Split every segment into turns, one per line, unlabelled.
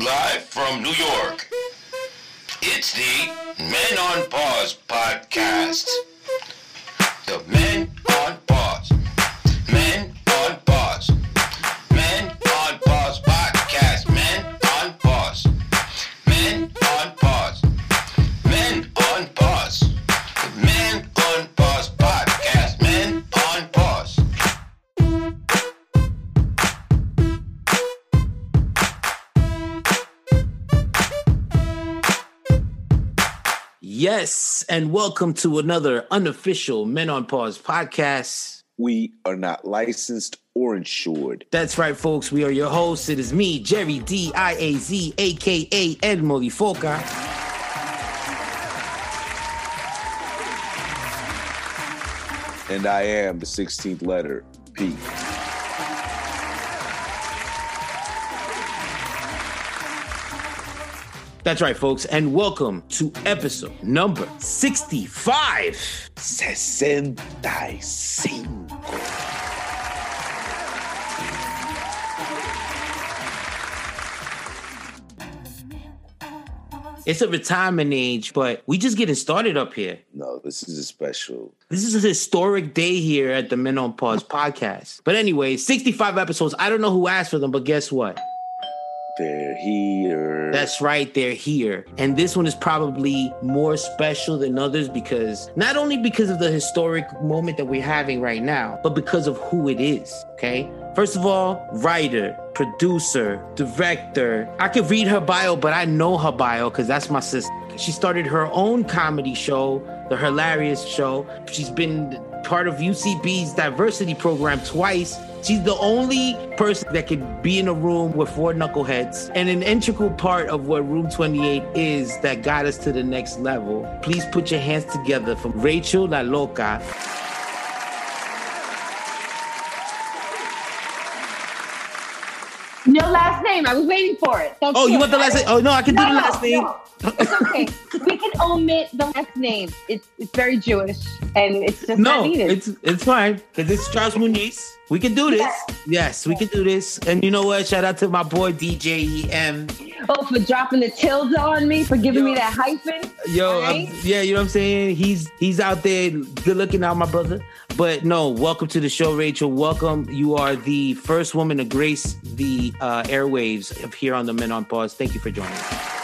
Live from New York. It's the Men on Pause podcast. The Men
Yes, and welcome to another unofficial Men on Pause podcast.
We are not licensed or insured.
That's right, folks. We are your hosts. It is me, Jerry D I A Z, aka El Molifoca.
And I am the 16th letter, P.
That's right, folks, and welcome to episode number 65.
65.
It's a retirement age, but we just getting started up here.
No, this is a special.
This is a historic day here at the Men on Pause podcast. But anyway, 65 episodes. I don't know who asked for them, but guess what?
They're here.
That's right, they're here. And this one is probably more special than others because not only because of the historic moment that we're having right now, but because of who it is, okay? First of all, writer, producer, director. I could read her bio, but I know her bio because that's my sister. She started her own comedy show, The Her-larious Show. She's been part of UCB's diversity program twice. She's the only person that could be in a room with four knuckleheads. And an integral part of what Room 28 is that got us to the next level. Please put your hands together for Rachel La Loca.
No last name. I was waiting for it. That's
Oh, you want the last name? Oh, no, I can do the last name.
no. It's okay. we can omit the last name. It's it's very Jewish, and it's just
No,
not needed.
it's it's fine because it's Strauss-Muniz. We can do this. Yes, we can do this. And you know what? Shout out to my boy DJ EM.
oh, for dropping the tilde on me, for giving me that hyphen.
Yo,
Right?
yeah, you know what I'm saying? He's he's out there, good looking out, my brother. But no, welcome to the show, Rachel. Welcome. You are the first woman to grace the uh, airwaves of here on the Men on Pause. Thank you for joining us.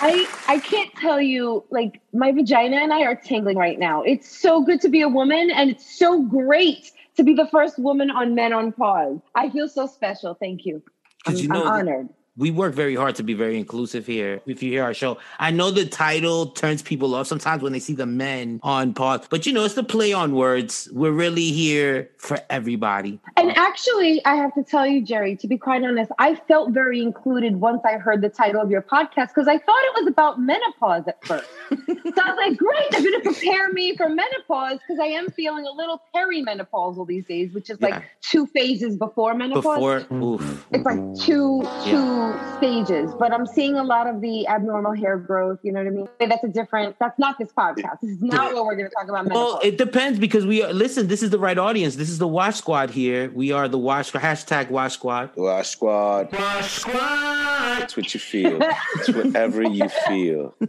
I I can't tell you like my vagina and I are tingling right now. It's so good to be a woman, and it's so great to be the first woman on Men on Pause. I feel so special. Thank you. I'm,
you
I'm
know that-
honored.
We work very hard to be very inclusive here. If you hear our show, I know the title turns people off sometimes when they see the men on pause, but you know, it's the play on words. We're really here for everybody.
And actually, I have to tell you, Jerry, to be quite honest, I felt very included once I heard the title of your podcast because I thought it was about menopause at first. so I was like, great, they're going to prepare me for menopause because I am feeling a little perimenopausal these days, which is
Yeah.
like two phases before menopause.
Before, oof.
it's like two two stages, but I'm seeing a lot of the abnormal hair growth. You know what I mean? That's a different. That's not this podcast. This is not what we're going to talk about. Menopause.
Well, it depends because we are, listen, this is the right audience. This is the Watch Squad here. We are the Watch hashtag Watch Squad.
Wash squad.
Watch Squad.
It's what you feel. It's whatever you feel.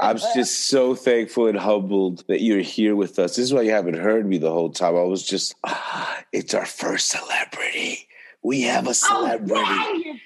I'm just so thankful and humbled that you're here with us. This is why you haven't heard me the whole time. I was just, ah, it's our first celebrity. We have a
Oh,
celebrity.
dang it,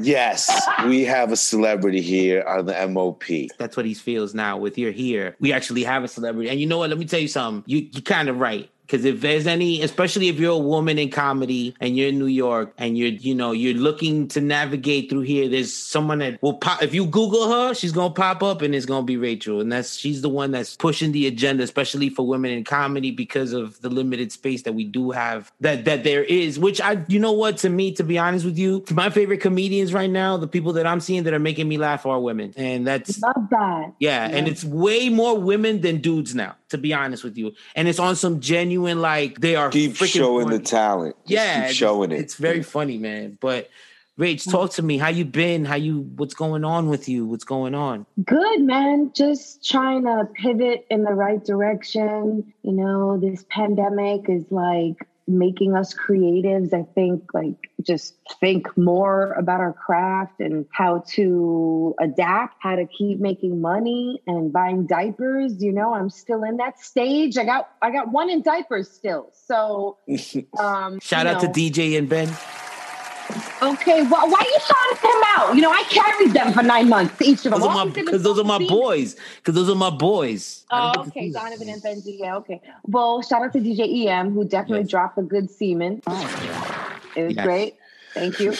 Yes, we have a celebrity here on the MOP.
That's what he feels now with you're here. We actually have a celebrity. And you know what? Let me tell you something. You you kind of right. Because if there's any, especially if you're a woman in comedy and you're in New York and you're, you know, you're looking to navigate through here, there's someone that will pop. If you Google her, she's gonna pop up and it's gonna be Rachel, and that's she's the one that's pushing the agenda, especially for women in comedy because of the limited space that we do have that that there is. Which I, you know what, to me, to be honest with you, my favorite comedians right now, the people that I'm seeing that are making me laugh are women, and that's
Love that.
yeah, and it's way more women than dudes now, to be honest with you. And it's on some genuine, like they are
Keep
freaking
showing
funny.
the talent. Just
yeah,
keep showing it.
It's very funny, man. But Rach, mm. talk to me. How you been? How you? What's going on with you? What's going on?
Good, man. Just trying to pivot in the right direction. You know, this pandemic is like making us creatives. I think like just think more about our craft and how to adapt, how to keep making money and buying diapers. You know, I'm still in that stage. I got I got one in diapers still. So um
Shout out
know,
to DJ and Ben.
Okay, why, why you shouting him out? You know, I carried them for nine months, each of them.
Those are my because those are my boys. Because those are my boys.
Oh, okay. Donovan and Benji. Yeah, okay. Well, shout out to DJ EM who definitely
Yes.
dropped a good semen. It was
Yes.
great. Thank you.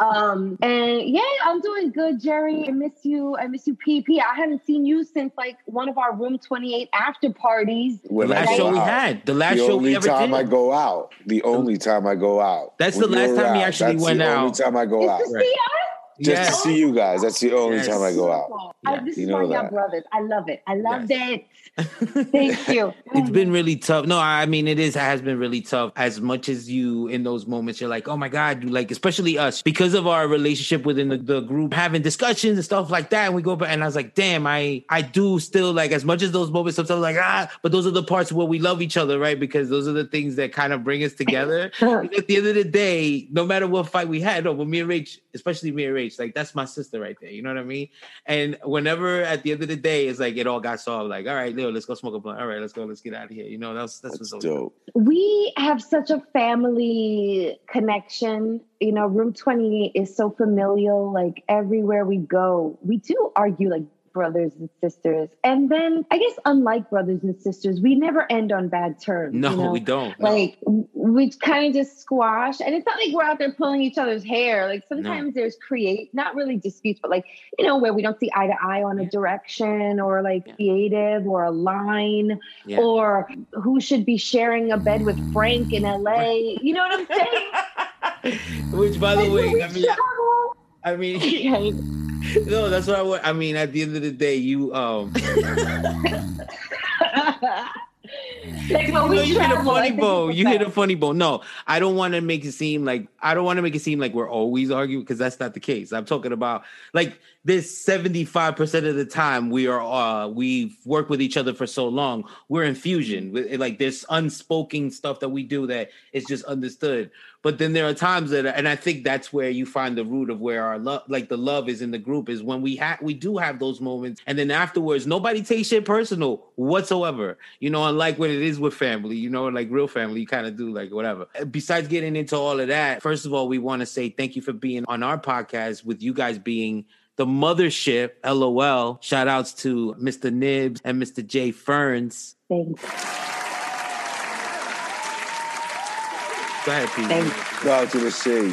um, and yeah, I'm doing good, Jerry. I miss you. I miss you, PP. I haven't seen you since like one of our Room 28 after parties.
The
When I
last
go
show we had. The last
the
show we ever did. The only time.
I go out. The only time I go out.
That's
When
the last
you're
time he
around,
actually
that's
went
the Only time I go
Is
out.
to
Right.
see us?
Just
Yes.
to see you guys. That's the only
Yes.
time I go out.
I,
Yeah,
this
you
is
know
why y'all
that.
brothers. I love it. I loved
Yes.
it. Thank you.
It's been really tough. No, I mean it is it has been really tough. As much as you in those moments, you're like, oh my god, you like especially us because of our relationship within the, the group, having discussions and stuff like that. And we go back, and I was like, damn, I I do still like as much as those moments. Sometimes like ah, but those are the parts where we love each other, right? Because those are the things that kind of bring us together. At the end of the day, no matter what fight we had, no, but me and Rach, especially me and Rach, like that's my sister right there. You know what I mean? And whenever at the end of the day, it's like it all got solved. Like, all right, Leo, let's go smoke a blunt. All right, let's go, let's get out of here. You know, that's that's,
That's
what's
dope.
we have such a family connection. You know, Room 28 is so familial. Like everywhere we go, we do argue like brothers and sisters. And then I guess unlike brothers and sisters, we never end on bad terms.
No,
you know?
we don't. No.
Like we kind of just squash, and it's not like we're out there pulling each other's hair. Like sometimes there's create, not really disputes, but like you know where we don't see eye to eye on a direction or like
Yeah.
creative or a line
Yeah.
or who should be sharing a bed with Frank in LA. You know what I'm saying?
Which, by the way, I mean. I mean, no, that's what I want. I mean, at the end of the day, you um,
like
you, know, you hit a funny bone. You hit a funny bone. No, I don't want to make it seem like I don't want to make it seem like we're always arguing because that's not the case. I'm talking about like this 75 percent of the time we are uh we've worked with each other for so long. We're in fusion with like there's unspoken stuff that we do that is just understood. But then there are times that, and I think that's where you find the root of where our love, like the love, is in the group. Is when we have, we do have those moments, and then afterwards, nobody takes shit personal whatsoever. You know, unlike when it is with family. You know, like real family, you kind of do like whatever. Uh, besides getting into all of that, first of all, we want to say thank you for being on our podcast. With you guys being the mothership, LOL. Shout outs to Mr. Nibs and Mr. J Ferns.
Thanks.
Go ahead, Pete.
Thanks.
No, I was gonna say,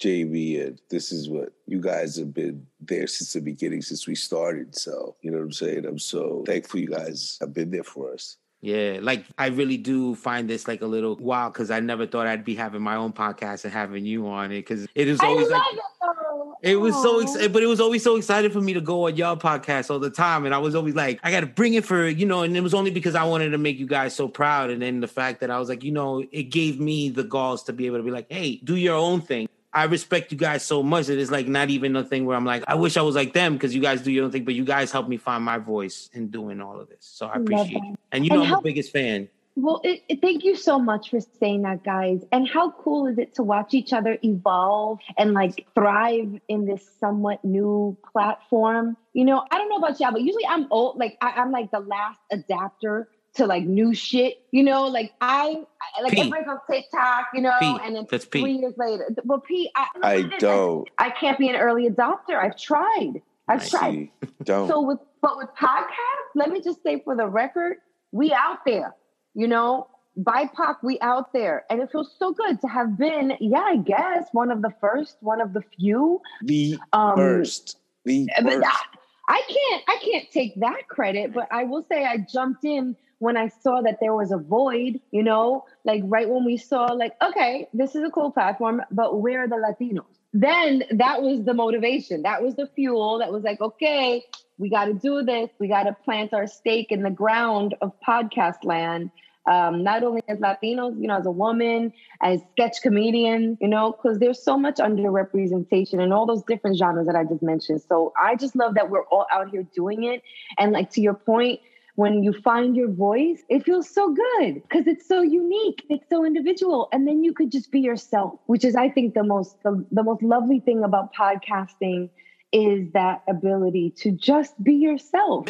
JB, uh, this is what you guys have been there since the beginning, since we started. So you know what I'm saying. I'm so thankful you guys have been there for us.
Yeah, like I really do find this like a little wild because I never thought I'd be having my own podcast and having you on it because it is
I
always
love
like
it though.
It was so excited, but it was always so excited for me to go on y'all podcast all the time, and I was always like, I got to bring it for you know, and it was only because I wanted to make you guys so proud, and then the fact that I was like, you know, it gave me the galls to be able to be like, hey, do your own thing. I respect you guys so much that it's like not even a thing where I'm like, I wish I was like them because you guys do your own thing, but you guys helped me find my voice in doing all of this. So I appreciate you. And you
And
know, I'm
how-
the biggest fan.
Well, it, it- thank you so much for saying that, guys. And how cool is it to watch each other evolve and like thrive in this somewhat new platform? You know, I don't know about y'all, but usually I'm old. Like I, I'm like the last adapter to like new shit. You know, like I, I like
Pete.
everybody's on TikTok. You know,
Pete.
and then
That's
three
Pete.
years later, well, Pete, I,
I don't.
I can't be an early adopter. I've tried. I've
Nice.
tried.
See, don't.
So with but with podcasts, let me just say for the record, we out there. You know, BIPOC, we out there, and it feels so good to have been, yeah, I guess one of the first, one of the few.
the
Um,
first. The first.
I, I can't, I can't take that credit, but I will say I jumped in when I saw that there was a void. You know, like right when we saw, like, okay, this is a cool platform, but where are the Latinos? Then that was the motivation. That was the fuel. That was like, okay, we got to do this. We got to plant our stake in the ground of podcast land. Um, not only as Latinos, you know, as a woman, as sketch comedian, you know, because there's so much underrepresentation in all those different genres that I just mentioned. So I just love that we're all out here doing it. And like to your point, when you find your voice, it feels so good because it's so unique, it's so individual, and then you could just be yourself, which is, I think, the most the, the most lovely thing about podcasting is that ability to just be yourself.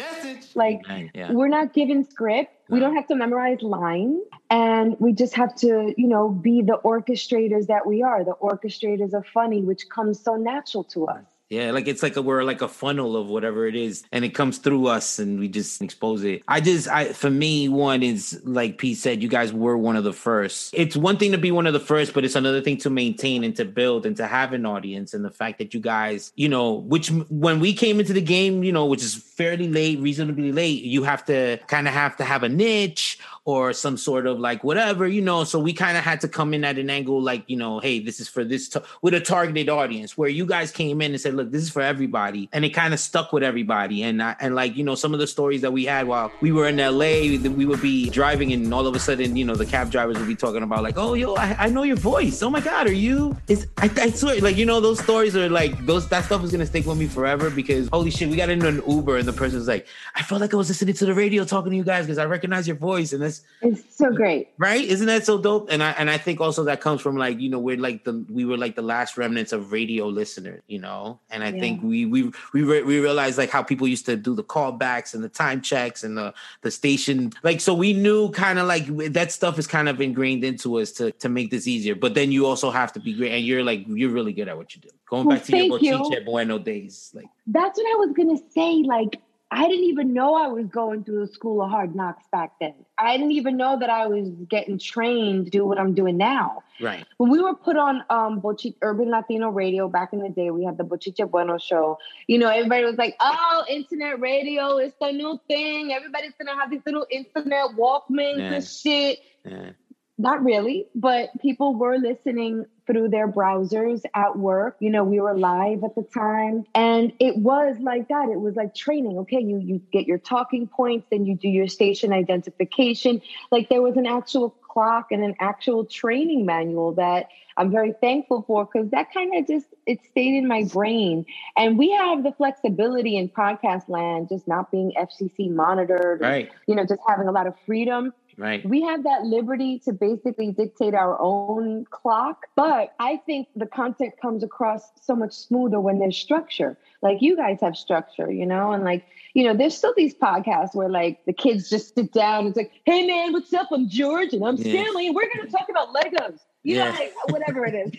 Like
Yeah.
we're not given script. We don't have to memorize lines. And we just have to, you know, be the orchestrators that we are, the orchestrators of funny, which comes so natural to us.
Yeah, like it's like a, we're like a funnel of whatever it is, and it comes through us, and we just expose it. I just, I for me, one is like Pete said, you guys were one of the first. It's one thing to be one of the first, but it's another thing to maintain and to build and to have an audience. And the fact that you guys, you know, which when we came into the game, you know, which is fairly late, reasonably late, you have to kind of have to have a niche or some sort of like whatever, you know. So we kind of had to come in at an angle like, you know, hey, this is for this t- with a targeted audience where you guys came in and said, look, this is for everybody. And it kind of stuck with everybody. And I, and like, you know, some of the stories that we had while we were in LA, we would be driving and all of a sudden, you know, the cab drivers would be talking about like, oh, yo, I, I know your voice. Oh my God, are you? Is I, I swear, like, you know, those stories are like, those, that stuff is to stick with me forever because holy shit, we got into an Uber and the person's like, I felt like I was listening to the radio talking to you guys because I recognize your voice. And that's,
It's so great.
right isn't that so dope and i and i think also that comes from like you know we're like the we were like the last remnants of radio listeners you know and i
Yeah.
think we we we re- we realized like how people used to do the callbacks and the time checks and the the station like so we knew kind of like that stuff is kind of ingrained into us to to make this easier but then you also have to be great and you're like you're really good at what you do going
Well,
back to your
thank you.
bochiche bueno days like
That's what I was gonna say. Like, I didn't even know I was going through the school of hard knocks back then. I didn't even know that I was getting trained to do what I'm doing now.
right
When we were put on um Bochi- Urban Latino Radio back in the day, we had the Bochiche Bueno show. You know, everybody was like, "Oh, internet radio is the new thing. Everybody's gonna have these little internet Walkmans
Yeah.
and shit."
yeah
Not really, but people were listening through their browsers at work. You know, we were live at the time, and it was like that. It was like training. Okay, you you get your talking points, then you do your station identification. Like there was an actual clock and an actual training manual that I'm very thankful for because that kind of just it stayed in my brain. And we have the flexibility in podcast land, just not being FCC monitored. and,
right
You know, just having a lot of freedom
right.
We have that liberty to basically dictate our own clock but i think the content comes across so much smoother when there's structure. Like you guys have structure you know and like you know there's still these podcasts where like the kids just sit down and it's like hey man what's up? I'm george and i'm
Yeah.
stanley and we're going to talk about legos. You
Yeah.
know like, whatever it is.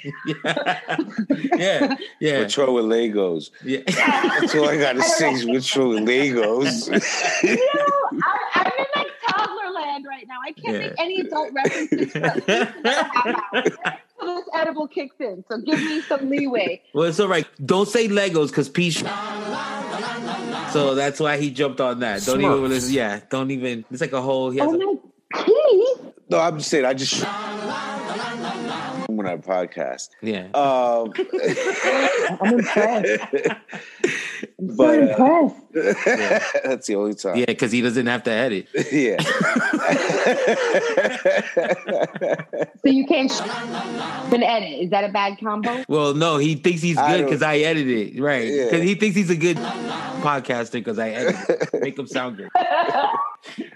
Yeah. Yeah.
What's wrong with Legos?
yeah.
That's all I got to say is what's wrong with Legos.
you know I, i'm in like toddler land right now i can't
Yeah.
make any adult references for at least half hour. So this edible kicks in so give me some leeway
Well, it's all right. Don't say Legos because Pete. So that's why he jumped on that. Don't even listen. Yeah, don't even. It's like a whole. He has
Oh
a,
my Pete!
No, I'm just saying. I just when I podcast.
yeah.
Um,
I'm impressed. I'm so
But, uh,
impressed.
that's the only time.
yeah, because he doesn't have to edit.
Yeah.
So you can't sh- and edit. Is that a bad combo?
Well, no, he thinks he's good because I edited it. Right.
Yeah.
Because he thinks he's a good podcaster because I edited it. Make him sound good.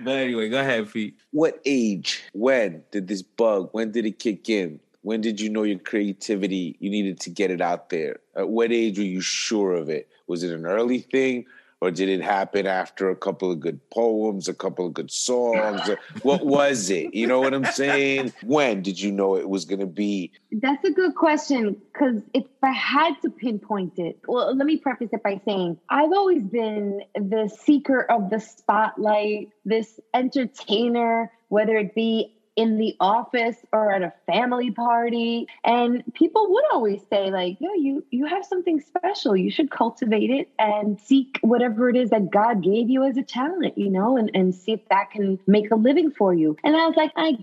But anyway, go ahead, Pete.
what age? When did this bug? When did it kick in? When did you know your creativity? You needed to get it out there. At what age were you sure of it? Was it an early thing, or did it happen after a couple of good poems, a couple of good songs? what was it? You know what I'm saying? When did you know it was going to be?
That's a good question because if I had to pinpoint it, well, let me preface it by saying I've always been the seeker of the spotlight, this entertainer, whether it be in the office or at a family party. And people would always say like yo you you have something special. You should cultivate it and seek whatever it is that god gave you as a talent you know and, and see if that can make a living for you. And i was like i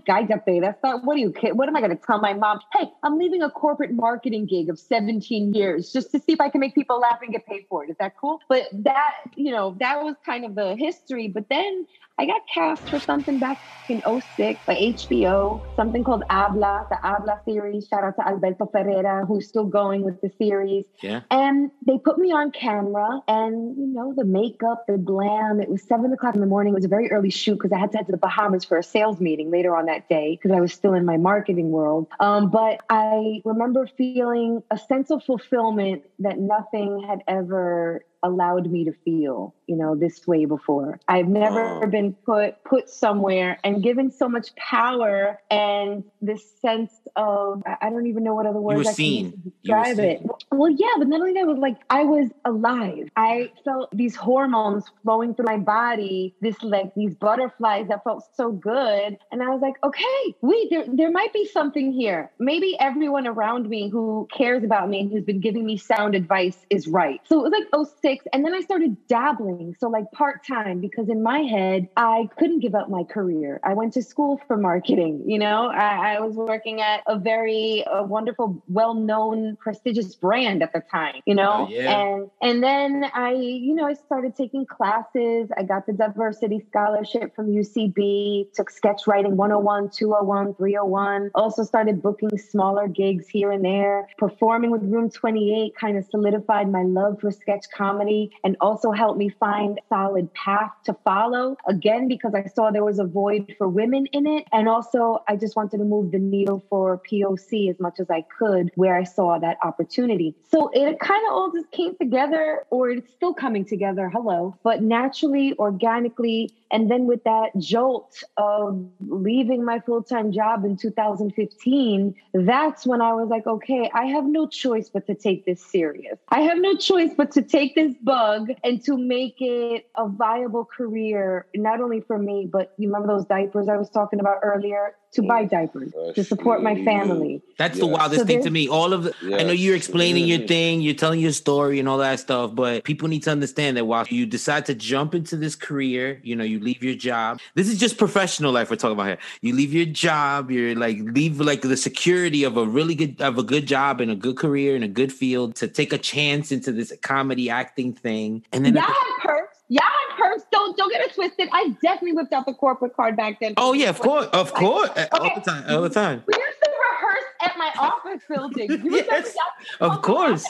there that's not what are you what am i going to tell my mom? Hey i'm leaving a corporate marketing gig of 17 years just to see if i can make people laugh and get paid for it. Is that cool? But that you know that was kind of the history. But then I got cast for something back in 06 by HBO, something called Habla, the Habla series. Shout out to Alberto Ferreras, who's still going with the series.
Yeah.
And they put me on camera and, you know, the makeup, the glam. It was seven o'clock in the morning. It was a very early shoot because I had to head to the Bahamas for a sales meeting later on that day because I was still in my marketing world. Um, but I remember feeling a sense of fulfillment that nothing had ever allowed me to feel you know this way before i've never
Wow.
been put put somewhere and given so much power and this sense of i don't even know what other words I can
seen. were
describe
seen.
it well yeah but not only that was like i was alive i felt these hormones flowing through my body this like these butterflies that felt so good and i was like okay wait there, there might be something here maybe everyone around me who cares about me and who's been giving me sound advice is right so it was like 06 and then i started dabbling so like part-time because in my head i couldn't give up my career. I went to school for marketing you know? I, I was working at a very uh, wonderful well-known prestigious brand at the time you know?
Oh, yeah.
and and then i you know i started taking classes. I got the diversity scholarship from ucb took sketch writing 101 201 301 also started booking smaller gigs here and there. Performing with room 28 kind of solidified my love for sketch comedy and also helped me find solid path to follow. Again because i saw there was a void for women in it. And also i just wanted to move the needle for poc as much as i could where i saw that opportunity. So it kind of all just came together or it's still coming together hello. But naturally organically and then with that jolt of leaving my full-time job in 2015 that's when i was like okay i have no choice but to take this serious. I have no choice but to take this bug and to make it a viable career not only for me but you remember those diapers i was talking about earlier to buy diapers to support my family
That's the wildest
So
thing to me. All of the, I know you're explaining your thing, you're telling your story and all that stuff, but people need to understand that while you decide to jump into this career, you know, you leave your job. This is just professional life we're talking about here. You leave your job, you're like leave like the security of a really good of a good job and a good career in a good field to take a chance into this comedy acting thing. And then
Y'all have perks. Y'all have perks. Don't don't get it twisted. I definitely whipped out the corporate card back then.
Oh yeah, of course, of course, eh, all
Okay.
the time, all the time.
We used to rehearse at my office building. You
Yes, of course.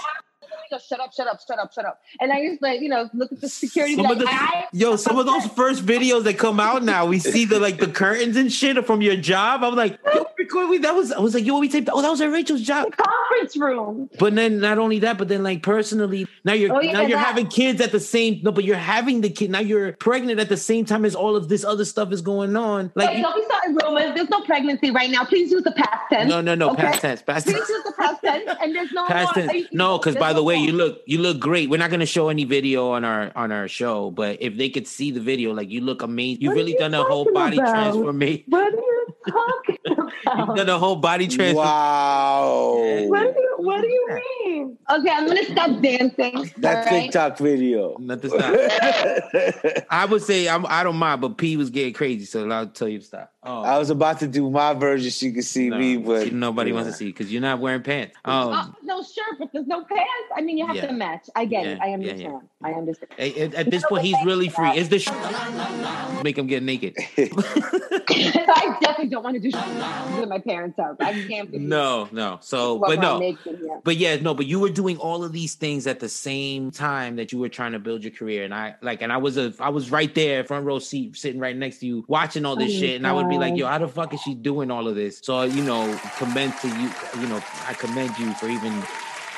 Shut up, shut up, shut up, shut up. And I used to like, you know, look at the security.
Some of the,
like, I,
yo, some of those first videos that come out now, we see the like the curtains and shit from your job. I'm like, yo, record that was I was like, yo, we taped. Oh, that was at Rachel's job.
conference room.
But then not only that, but then like personally, now you're
Oh, yeah,
now you're
that.
having kids at the same no, but you're having the kid now you're pregnant at the same time as all of this other stuff is going on. Like
don't be starting rumors. There's no pregnancy right now. Please use the past tense.
no, no, no,
okay?
past tense, past tense.
Please use the past tense. And there's no
Past
more.
tense. No, because by the way. You look you look great. We're not gonna show any video on our on our show, but if they could see the video, like you look amazing. You've really
you
done a whole body
about?
transformation.
What are you talking about?
You've done a whole body transformation.
Wow.
What do you What do you mean? Okay, I'm gonna stop dancing.
That
all right?
TikTok video.
Not stop. I would say I'm, I don't mind, but P was getting crazy, so I'll tell you to stop. Oh,
I was about to do my version so you can see
no,
me, but
see, nobody wants to see because you're not wearing pants.
Oh,
Um,
no shirt, but there's no pants. I mean, you have
Yeah.
to match. I get it. I understand.
yeah.
I understand.
at, at- at this point, he's really free. Is the sh- make him get naked?
I definitely don't want to do shit at my parents' house. I can't. be-
No, no. So, but no.
naked.
But yeah, no, but you were doing all of these things at the same time that you were trying to build your career. And I like, and I was a, I was right there, front row seat, sitting right next to you, watching all this
Oh my
shit. And I would be like, yo, how the fuck is she doing all of this? So, you know, commend to you, you know, I commend you for even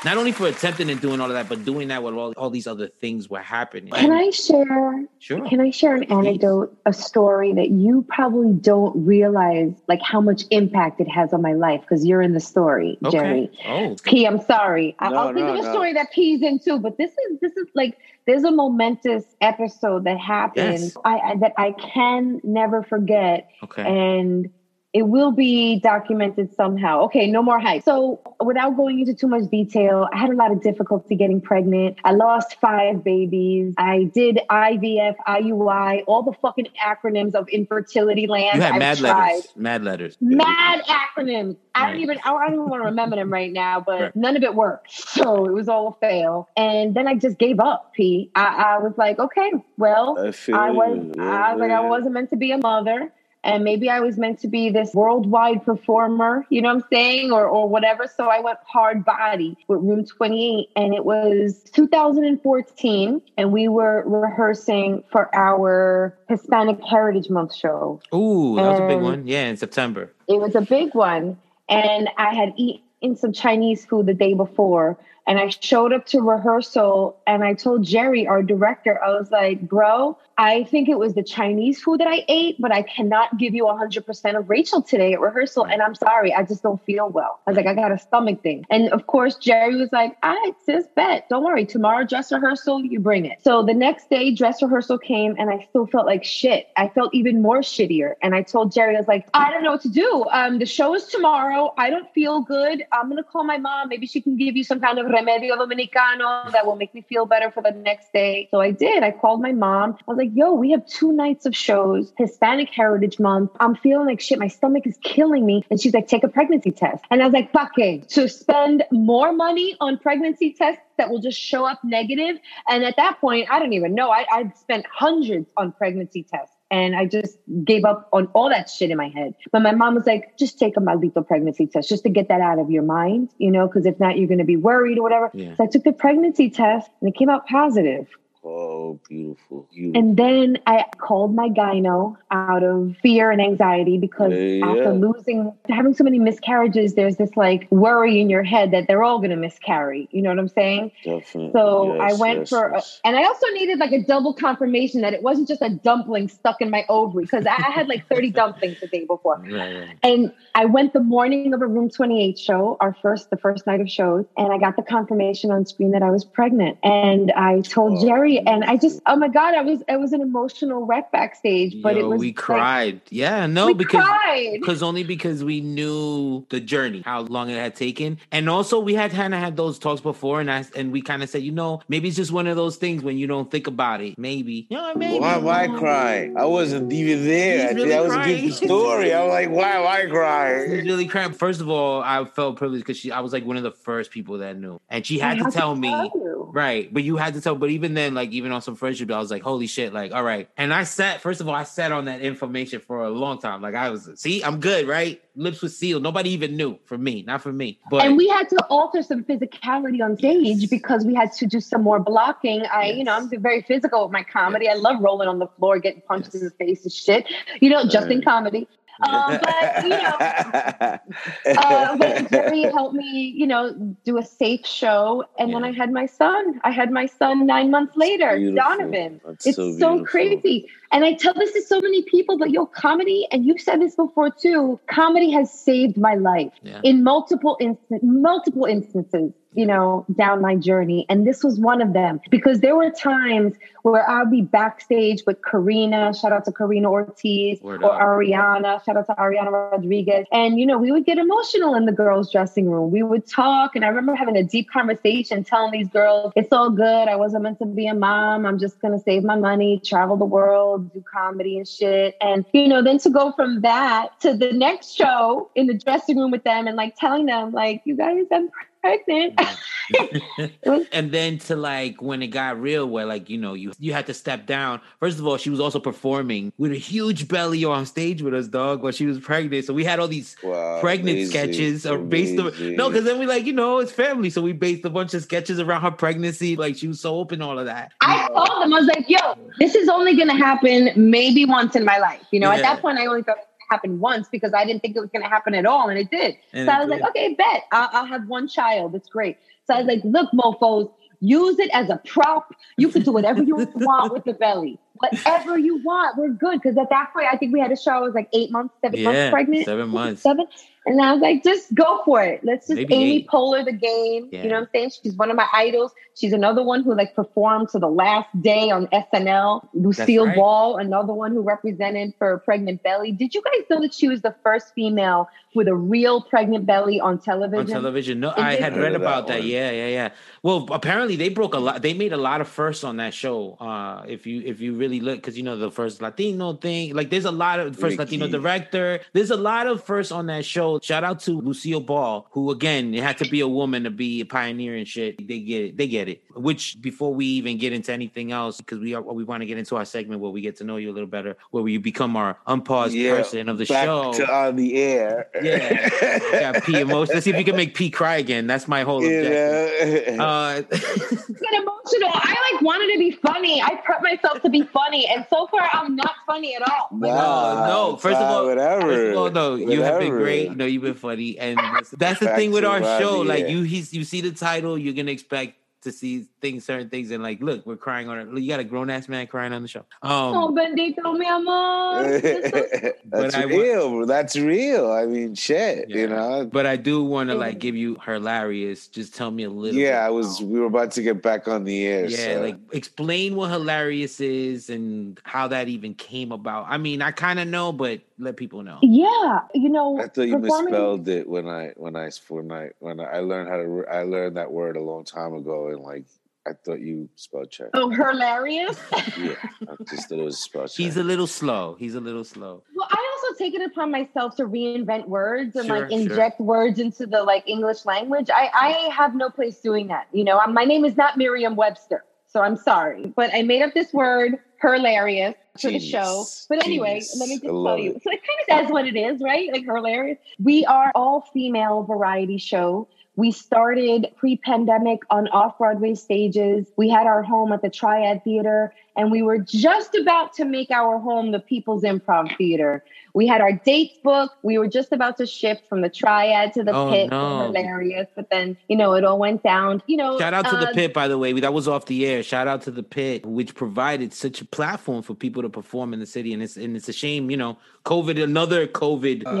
not only for attempting and doing all of that, but doing that while all, all these other things were happening.
Can I share?
Sure.
Can I share an anecdote, a story that you probably don't realize, like how much impact it has on my life because you're in the story, Jerry.
Okay. Oh,
P, I'm sorry. I-
No,
I'll think
no,
of a
no.
story that P's into, but this is this is like there's a momentous episode that happened
Yes.
I, I that I can never forget,
okay.
and it will be documented somehow. Okay, no more hype. So, without going into too much detail, I had a lot of difficulty getting pregnant. I lost five babies. I did IVF, IUI, all the fucking acronyms of infertility land.
You had
I've
mad
tried
letters. Mad letters.
mad acronyms. I don't even I don't even want to remember them right now, but
Right.
none of it worked. So it was all a fail. And then I just gave up, P. I, I was like, okay, well,
I feel
I was
you.
I was like, I wasn't meant to be a mother. And maybe I was meant to be this worldwide performer, you know what I'm saying, or or whatever. So I went hard body with Room 28, and it was 2014, and we were rehearsing for our Hispanic Heritage Month show.
Ooh, that was a big one. Yeah, in September.
It was a big one, and I had eaten some Chinese food the day before. And I showed up to rehearsal and I told Jerry, our director, I was like, bro, I think it was the Chinese food that I ate, but I cannot give you 100% of Rachel today at rehearsal. And I'm sorry, I just don't feel well. I was like, I got a stomach thing. And of course, Jerry was like, all right, sis, bet. Don't worry. Tomorrow, dress rehearsal, you bring it. So the next day, dress rehearsal came and I still felt like shit. I felt even more shittier. And I told Jerry, I was like, I don't know what to do. Um, the show is tomorrow. I don't feel good. I'm going to call my mom. Maybe she can give you some kind of remedio dominicano that will make me feel better for the next day. So I did. I called my mom. I was like, yo, we have two nights of shows, Hispanic Heritage Month. I'm feeling like shit. My stomach is killing me. And she's like, take a pregnancy test. And I was like, fuck it. To spend more money on pregnancy tests that will just show up negative. And at that point, I don't even know. I, I'd spent hundreds on pregnancy tests. And I just gave up on all that shit in my head. But my mom was like, just take a maldito pregnancy test just to get that out of your mind, you know, because if not, you're going to be worried or whatever.
Yeah.
So I took the pregnancy test and it came out positive.
Oh, beautiful. beautiful.
And then I called my gyno out of fear and anxiety because
Yeah,
after losing, having so many miscarriages, there's this like worry in your head that they're all going to miscarry. You know what I'm saying?
Definitely.
So I went
yes,
for,
yes.
and I also needed like a double confirmation that it wasn't just a dumpling stuck in my ovary because I had like 30 dumplings the day before. And I went the morning of a Room 28 show, our first, the first night of shows, and I got the confirmation on screen that I was pregnant. And I told
Oh,
Jerry, and I just, oh my God, I was, I was an emotional wreck backstage, but
Yo,
it was
we
like-
cried. yeah, no,
we
because because only because we knew the journey, how long it had taken, and also we had kind of had those talks before, and I and we kind of said, you know, maybe it's just one of those things when you don't think about it. Maybe, you know, maybe.
Why, why cry? I wasn't even there. I
really
that was a
crying.
different story. I'm like, why, why
She's
cry?
really crying. First of all, I felt privileged because she, I was like one of the first people that knew, and she
I
had to
had
tell me.
you.
Right, but you had to tell. But even then, like even on some friendship, I was like, "Holy shit!" Like, all right. And I sat. First of all, I sat on that information for a long time. Like, I was, see, I'm good, right? Lips were sealed. Nobody even knew for me, not for me. But
and we had to alter some physicality on stage
Yes.
because we had to do some more blocking. I, you know, I'm very physical with my comedy. I love rolling on the floor, getting punched in the face and shit. You know, just in comedy. Um, but you know, uh, but Jerry helped me, you know, do a safe show, and then I had my son. I had my son nine months later, Donovan.
That's
It's
so
so, crazy, and I tell this to so many people. But yo, comedy, and you've said this before too. Comedy has saved my life
Yeah.
in multiple instan- multiple instances. You know, down my journey, and this was one of them because there were times where I'd be backstage with Karina. Shout out to Karina Ortiz
Word
or
up.
Ariana. Shout out to Ariana Rodriguez. And, you know, we would get emotional in the girls' dressing room. We would talk. And I remember having a deep conversation telling these girls, it's all good. I wasn't meant to be a mom. I'm just going to save my money, travel the world, do comedy and shit. And, you know, then to go from that to the next show in the dressing room with them and like telling them, like, you guys, I'm pregnant. Mm-hmm. Was
and then to like when it got real where like you know you you had to step down first of all she was also performing with a huge belly on stage with us dog while she was pregnant. So we had all these
Wow,
pregnant
amazing,
sketches or based on no because then we like you know it's family. So we based a bunch of sketches around her pregnancy. Like she was so open all of that.
I told them, I was like, yo, this is only going to happen maybe once in my life. You know, at that point, I only thought it would happen once because I didn't think it was going to happen at all. And it did.
And
so
it
I was
did.
like, okay, bet. I'll, I'll have one child. That's great. So I was like, look, mofos, use it as a prop. You can do whatever you want with the belly. Whatever you want. We're good. Because at that point, I think we had a show. I was like eight months, seven
yeah
months pregnant.
seven months
Seven. And I was like, just go for it. Let's just
Maybe
Amy
eight.
Poehler the game.
Yeah.
You know what I'm saying? She's one of my idols. She's another one who like performed to the last day on SNL. Lucille
right.
Ball, another one who represented for Pregnant Belly. Did you guys know that she was the first female with a real pregnant belly on television.
on
television.
television. No, I had read about
that
that. Yeah, yeah, yeah. Well, apparently they broke a lot. They made a lot of firsts on that show. Uh, if you if you really look, because you know the first Latino thing, like there's a lot of first Latino
Ricky.
director. There's a lot of firsts on that show. Shout out to Lucille Ball, who again it had to be a woman to be a pioneer and shit. They get it. They get it. Which before we even get into anything else, because we are we want to get into our segment where we get to know you a little better, where you become our unpaused person of the
back
show.
to on the air.
Yeah. Got P emotion. Let's see if you can make P cry again. That's my whole
You
objective.
know?
Uh,
get emotional. I like wanted to be funny. I prep myself to be funny, and so far I'm not funny at all.
Nah,
no, first of all-
whatever.
First of all, no, you have been great. No, you've been funny, and that's, that's the
Back
thing with our
Robbie,
show. Like you, he's you see the title, you're gonna expect to see things, certain things, and like, look, we're crying on it. You got a grown ass man crying on the show.
Oh,
Um,
bendito, mi amor.
That's
I wa-
real. bro. That's real. I mean, shit.
Yeah.
You know.
but I do want to like give you Her-larious. Just tell me a little.
Yeah,
bit
I was.
about-
We were about to get back on the air.
Yeah,
so.
like explain what Her-larious is and how that even came about. I mean, I kind of know, but let people know.
Yeah, you know,
I thought you
performing-
misspelled it when I when I when I when I learned how to. I learned that word a long time ago, and like I thought you spelled check.
Oh, hilarious.
Yeah, I just thought it was spelled check.
He's a little slow. He's a little slow.
Well, I also take it upon myself to reinvent words and
Sure,
like
sure.
inject words into the like English language. I, I have no place doing that. You know, my name is not Merriam Webster, so I'm sorry, but I made up this word, Her-larious, for the show. But anyway,
Genius.
let me just tell you.
it.
So it kind of says what it is, right? Like Her-larious. We are all female variety show. We started pre pandemic on off Broadway stages. We had our home at the Triad Theater, and we were just about to make our home the People's Improv Theater. We had our dates booked. We were just about to shift from the Triad to the
Oh,
pit.
no.
Her-larious. But then, you know, it all went down. You know,
Shout out to the
uh,
pit, by the way. That was off the air. Shout out to the pit, which provided such a platform for people to perform in the city. And it's and it's a shame, you know, COVID, another COVID, uh,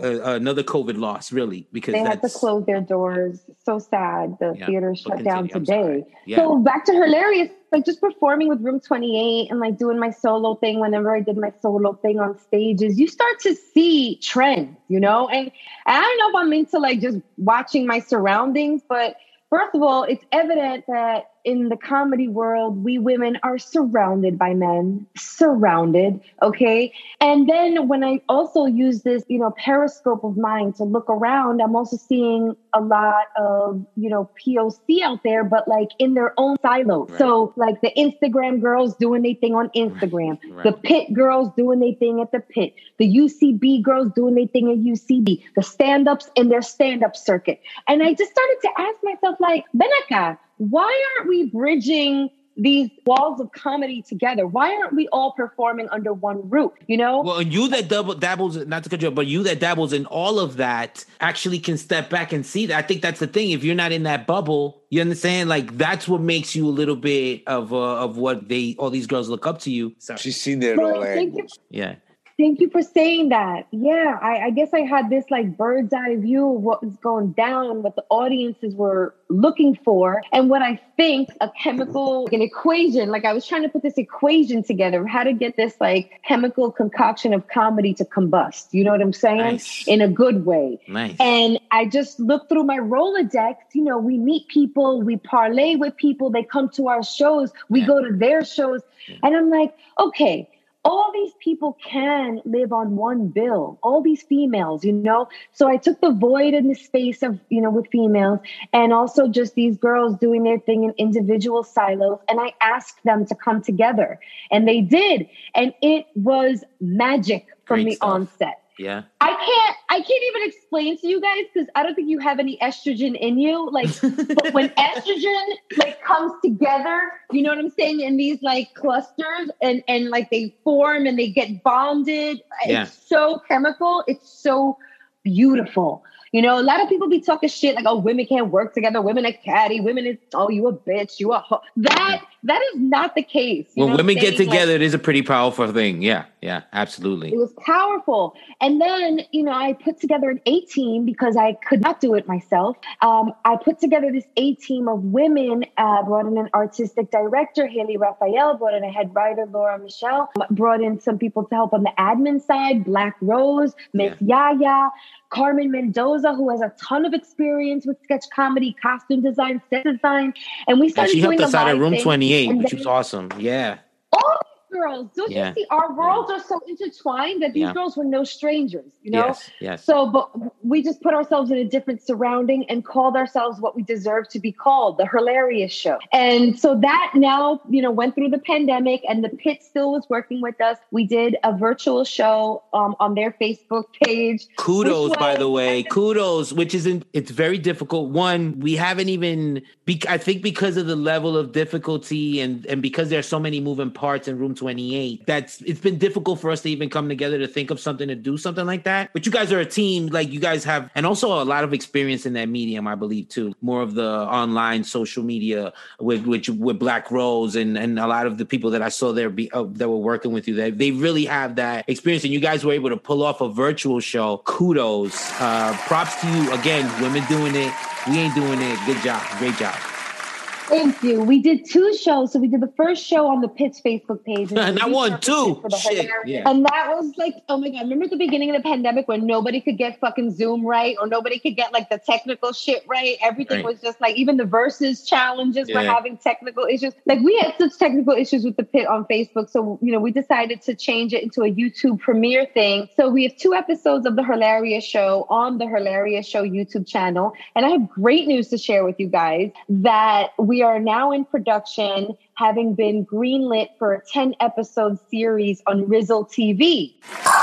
Yeah.
uh, another COVID loss, really, because
they had to close their doors. So sad. The
Yeah,
theater shut down
continue.
Today.
Yeah.
So back to Her-larious, like just performing with Room 28 and like doing my solo thing whenever I did my solo thing on stages, you start to see trends, you know? And I don't know if I'm into like just watching my surroundings, but first of all, it's evident that in the comedy world, we women are surrounded by men, surrounded, okay? And then when I also use this, you know, periscope of mine to look around, I'm also seeing a lot of, you know, POC out there, but like in their own silos.
Right.
So like the Instagram girls doing their thing on Instagram,
Right.
the pit girls doing their thing at the pit, the UCB girls doing their thing at UCB, the stand-ups in their stand-up circuit. And I just started to ask myself, like, Benica, why aren't we bridging these walls of comedy together? Why aren't we all performing under one roof? You know?
Well, and you that double dabbles, not to cut you, off, but you that dabbles in all of that actually can step back and see that. I think that's the thing. If you're not in that bubble, you understand. Like that's what makes you a little bit of uh, of what they all these girls look up to you. Sorry.
She's seen it
Well,
all
thank you.
angles.
Yeah.
Thank you for saying that. Yeah, I, I guess I had this like bird's eye view of what was going down, what the audiences were looking for, and what I think a chemical, an equation. Like I was trying to put this equation together, how to get this like chemical concoction of comedy to combust. You know what I'm saying?
Nice.
In a good way.
Nice.
And I just look through my Rolodex. You know, we meet people, we parlay with people, they come to our shows, we
Yeah.
go to their shows.
Yeah.
And I'm like, okay, all these people can live on one bill, all these females, you know? So I took the void in the space of, you know, with females and also just these girls doing their thing in individual silos. And I asked them to come together and they did. And it was magic from
Great
the
stuff.
onset.
Yeah.
I can't I can't even explain to you guys because I don't think you have any estrogen in you. Like but when estrogen like comes together, you know what I'm saying, in these like clusters and and like they form and they get bonded.
Yeah.
It's so chemical. It's so beautiful. You know, a lot of people be talking shit like, oh, women can't work together, women are catty, women is oh, you a bitch, you a ho-. that that is not the case. You
When women get
saying? Like,
together, it is a pretty powerful thing. Yeah. Yeah. Absolutely.
It was powerful. And then, you know, I put together an A team because I could not do it myself. Um, I put together this A team of women, uh, brought in an artistic director, Haley Raphael, brought in a head writer, Laura Michelle, brought in some people to help on the admin side, Black Rose, Miss Yaya. Carmen Mendoza, who has a ton of experience with sketch comedy, costume design, set design, and we started.
Yeah,
she
helped us
a
out at Room 28, which
then-
was awesome. Yeah.
these girls. Don't
Yeah.
you see? Our worlds are so intertwined that these
Yeah.
girls were no strangers. You know.
Yes. Yes.
So, but we just put ourselves in a different surrounding and called ourselves what we deserve to be called, the Her-larious Show. And so that now, you know, went through the pandemic and the pit still was working with us. We did a virtual show um, on their Facebook page.
Kudos,
Which
by the way. Kudos, which isn't, it's very difficult. One, we haven't even, be, I think because of the level of difficulty and, and because there's so many moving parts and room 28, that's, it's been difficult for us to even come together to think of something to do something like that. But you guys are a team, like you guys have, and also a lot of experience in that medium, I believe too. More of the online social media with, which with Black Rose and, and a lot of the people that I saw there be, uh, that were working with you, they, they really have that experience and you guys were able to pull off a virtual show. Kudos. Uh, props to you. Again, women doing it. We ain't doing it. Good job. Great job.
Thank you. We did two shows. So we did the first show on the Pitch Facebook page. and
Not
we
one,
repurposed
two.
it for the
Shit, yeah.
And that was like, oh my God. Remember at the beginning of the pandemic when nobody could get fucking Zoom right or nobody could get like the technical shit right? Everything
Right.
was just like, even the versus challenges were having technical issues. Like we had such technical issues with the pit on Facebook. So, you know, we decided to change it into a YouTube premiere thing. So we have two episodes of the Her-larious Show on the Her-larious Show YouTube channel. And I have great news to share with you guys that we are now in production, having been greenlit for a 10 episode series on Rizzle TV.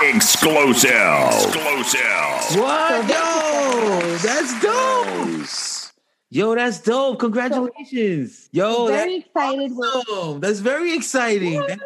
Exclusive. Exclusive.
What? Yo, that's dope.
Nice.
Yo, that's dope. Congratulations. Yo, that's
Very excited. We're
awesome. That's very exciting. That's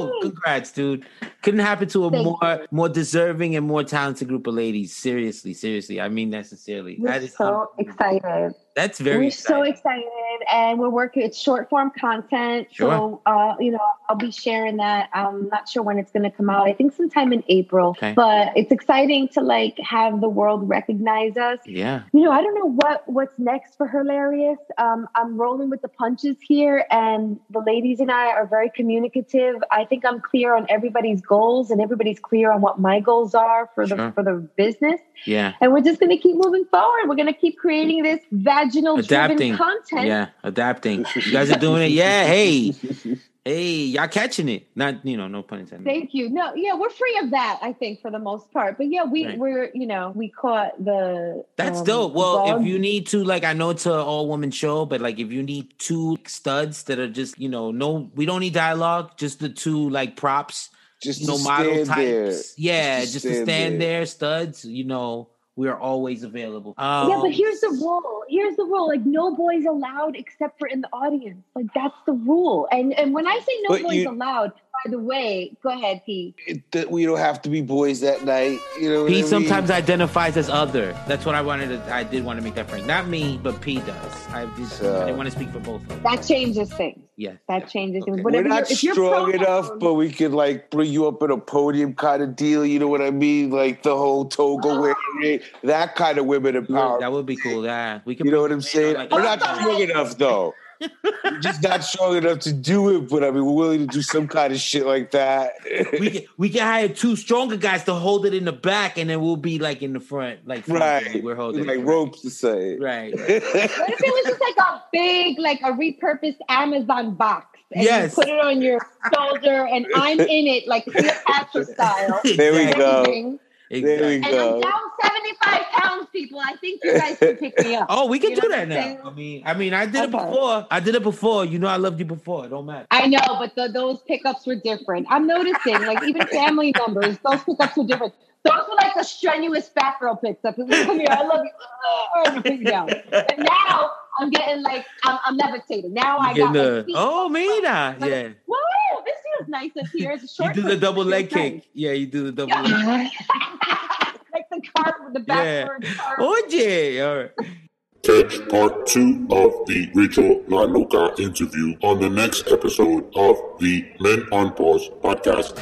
dope. Congrats, dude. Couldn't happen to a
Thank
more more deserving and more talented group of ladies. Seriously, seriously. I mean that sincerely.
we're
That is
so excited.
That's very
we're so excited, and we're working. It's short form content,
Sure.
so uh, you know I'll be sharing that. I'm not sure when it's going to come out. I think sometime in April.
Okay.
But it's exciting to like have the world recognize us.
Yeah.
You know, I don't know what what's next for Her-larious. Um, I'm rolling with the punches here, and the ladies and I are very communicative. I think I'm clear on everybody's goals, and everybody's clear on what my goals are for the
Sure.
for the business.
Yeah.
And we're just going to keep moving forward. We're going to keep creating this vaginal
Adapting.
content.
Yeah. Adapting. You guys are doing it. Yeah. Hey. Hey, y'all catching it. Not, you know, no pun intended.
Thank you. No, yeah, we're free of that, I think, for the most part. But yeah, we
Right.
we're you know we caught the.
That's
um,
dope. Well,
dog-
if you need to, like, I know it's an all woman show, but like, if you need two studs that are just, you know, no, we don't need dialogue, just the two like props,
Just
you know, model
stand there.
types. Yeah,
Just
just, to
stand
stand
there.
there. studs. You know, we are always available. Um,
yeah, but here's the rule. Here's the rule. Like no boys allowed except for in the audience. Like that's the rule. And and when I say no boys
you-
allowed, by the way, go ahead, P.
It- that we don't have to be boys that night. You know, what I
P
mean?
sometimes identifies as other. That's what I wanted to. I did want to make that point. Not me, but P does. I, just,
So-
I didn't want to speak for both of them.
That changes things.
yeah,
That
yeah.
changes
Okay.
things.
We're not
you're- if you're
strong enough, but we could like bring you up in a podium kind of deal. You know what I mean? Like the whole toga oh. wearing, that kind of women empowerment.
That would be cool. Yeah, we can.
You know what I'm saying?
like,
We're not strong enough though. We're just not strong enough to do it, but I mean, we're willing to do some kind of shit like that.
we can we can hire two stronger guys to hold it in the back, and then we'll be like in the front, like
right.
We're holding
like ropes to say.
Right.
What if it was just like a big, like a repurposed Amazon box? And
Yes.
You put it on your shoulder, and I'm in it, like Cleopatra style.
There we go.
Everything.
There we
Exactly.
And
go.
I'm down 75 pounds, people. I think you guys can pick me up.
Oh, we can
You
do that
what I'm saying?
now. I mean, I mean, I did it before. I did it before. You know, I loved you before. It don't matter.
I know, but the, those pickups were different. I'm noticing, like even family members, those pickups were different. Those were like the strenuous fat girl pickups. It Come here, I love you. And put you down. But now I'm getting like I'm, I'm levitating. Now I
You
got
get
like,
the oh,
me,
mira,
Like,
yeah.
Whoa, this feels nice up here. It's a
You do the double leg
feels
kick.
nice.
Yeah, you do the double leg.
Yeah. like the car, the
Yeah.
car.
Oh yeah, all right.
Catch part two of the Rachel La Loca interview on the next episode of the Men on Pause podcast.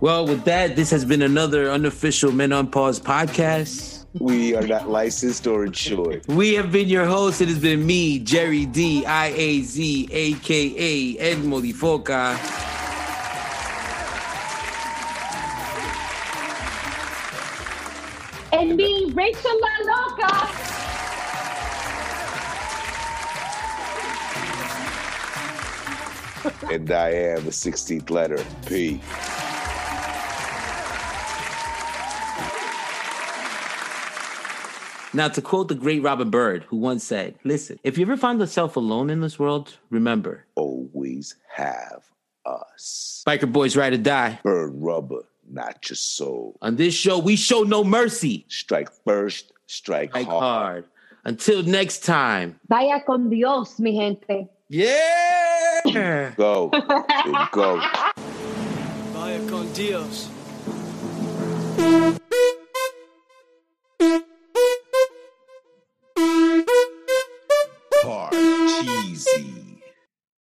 Well, with that, this has been another unofficial Men on Pause podcast.
We are not licensed or insured.
We have been your hosts. It has been me, Jerry D, I A Z, A K A Ed Molifoca.
And me, Rachel La Loca.
and I am the 16th letter, P.
Now, to quote the great Robin Byrd, who once said, Listen, if you ever find yourself alone in this world, remember,
Always have us.
Biker Boys Ride or Die.
Burn rubber, not your soul.
On this show, we show no mercy.
Strike first, strike,
Strike
hard.
hard. Until next time.
Vaya con Dios, mi gente.
Yeah!
Go. and go.
Vaya con Dios.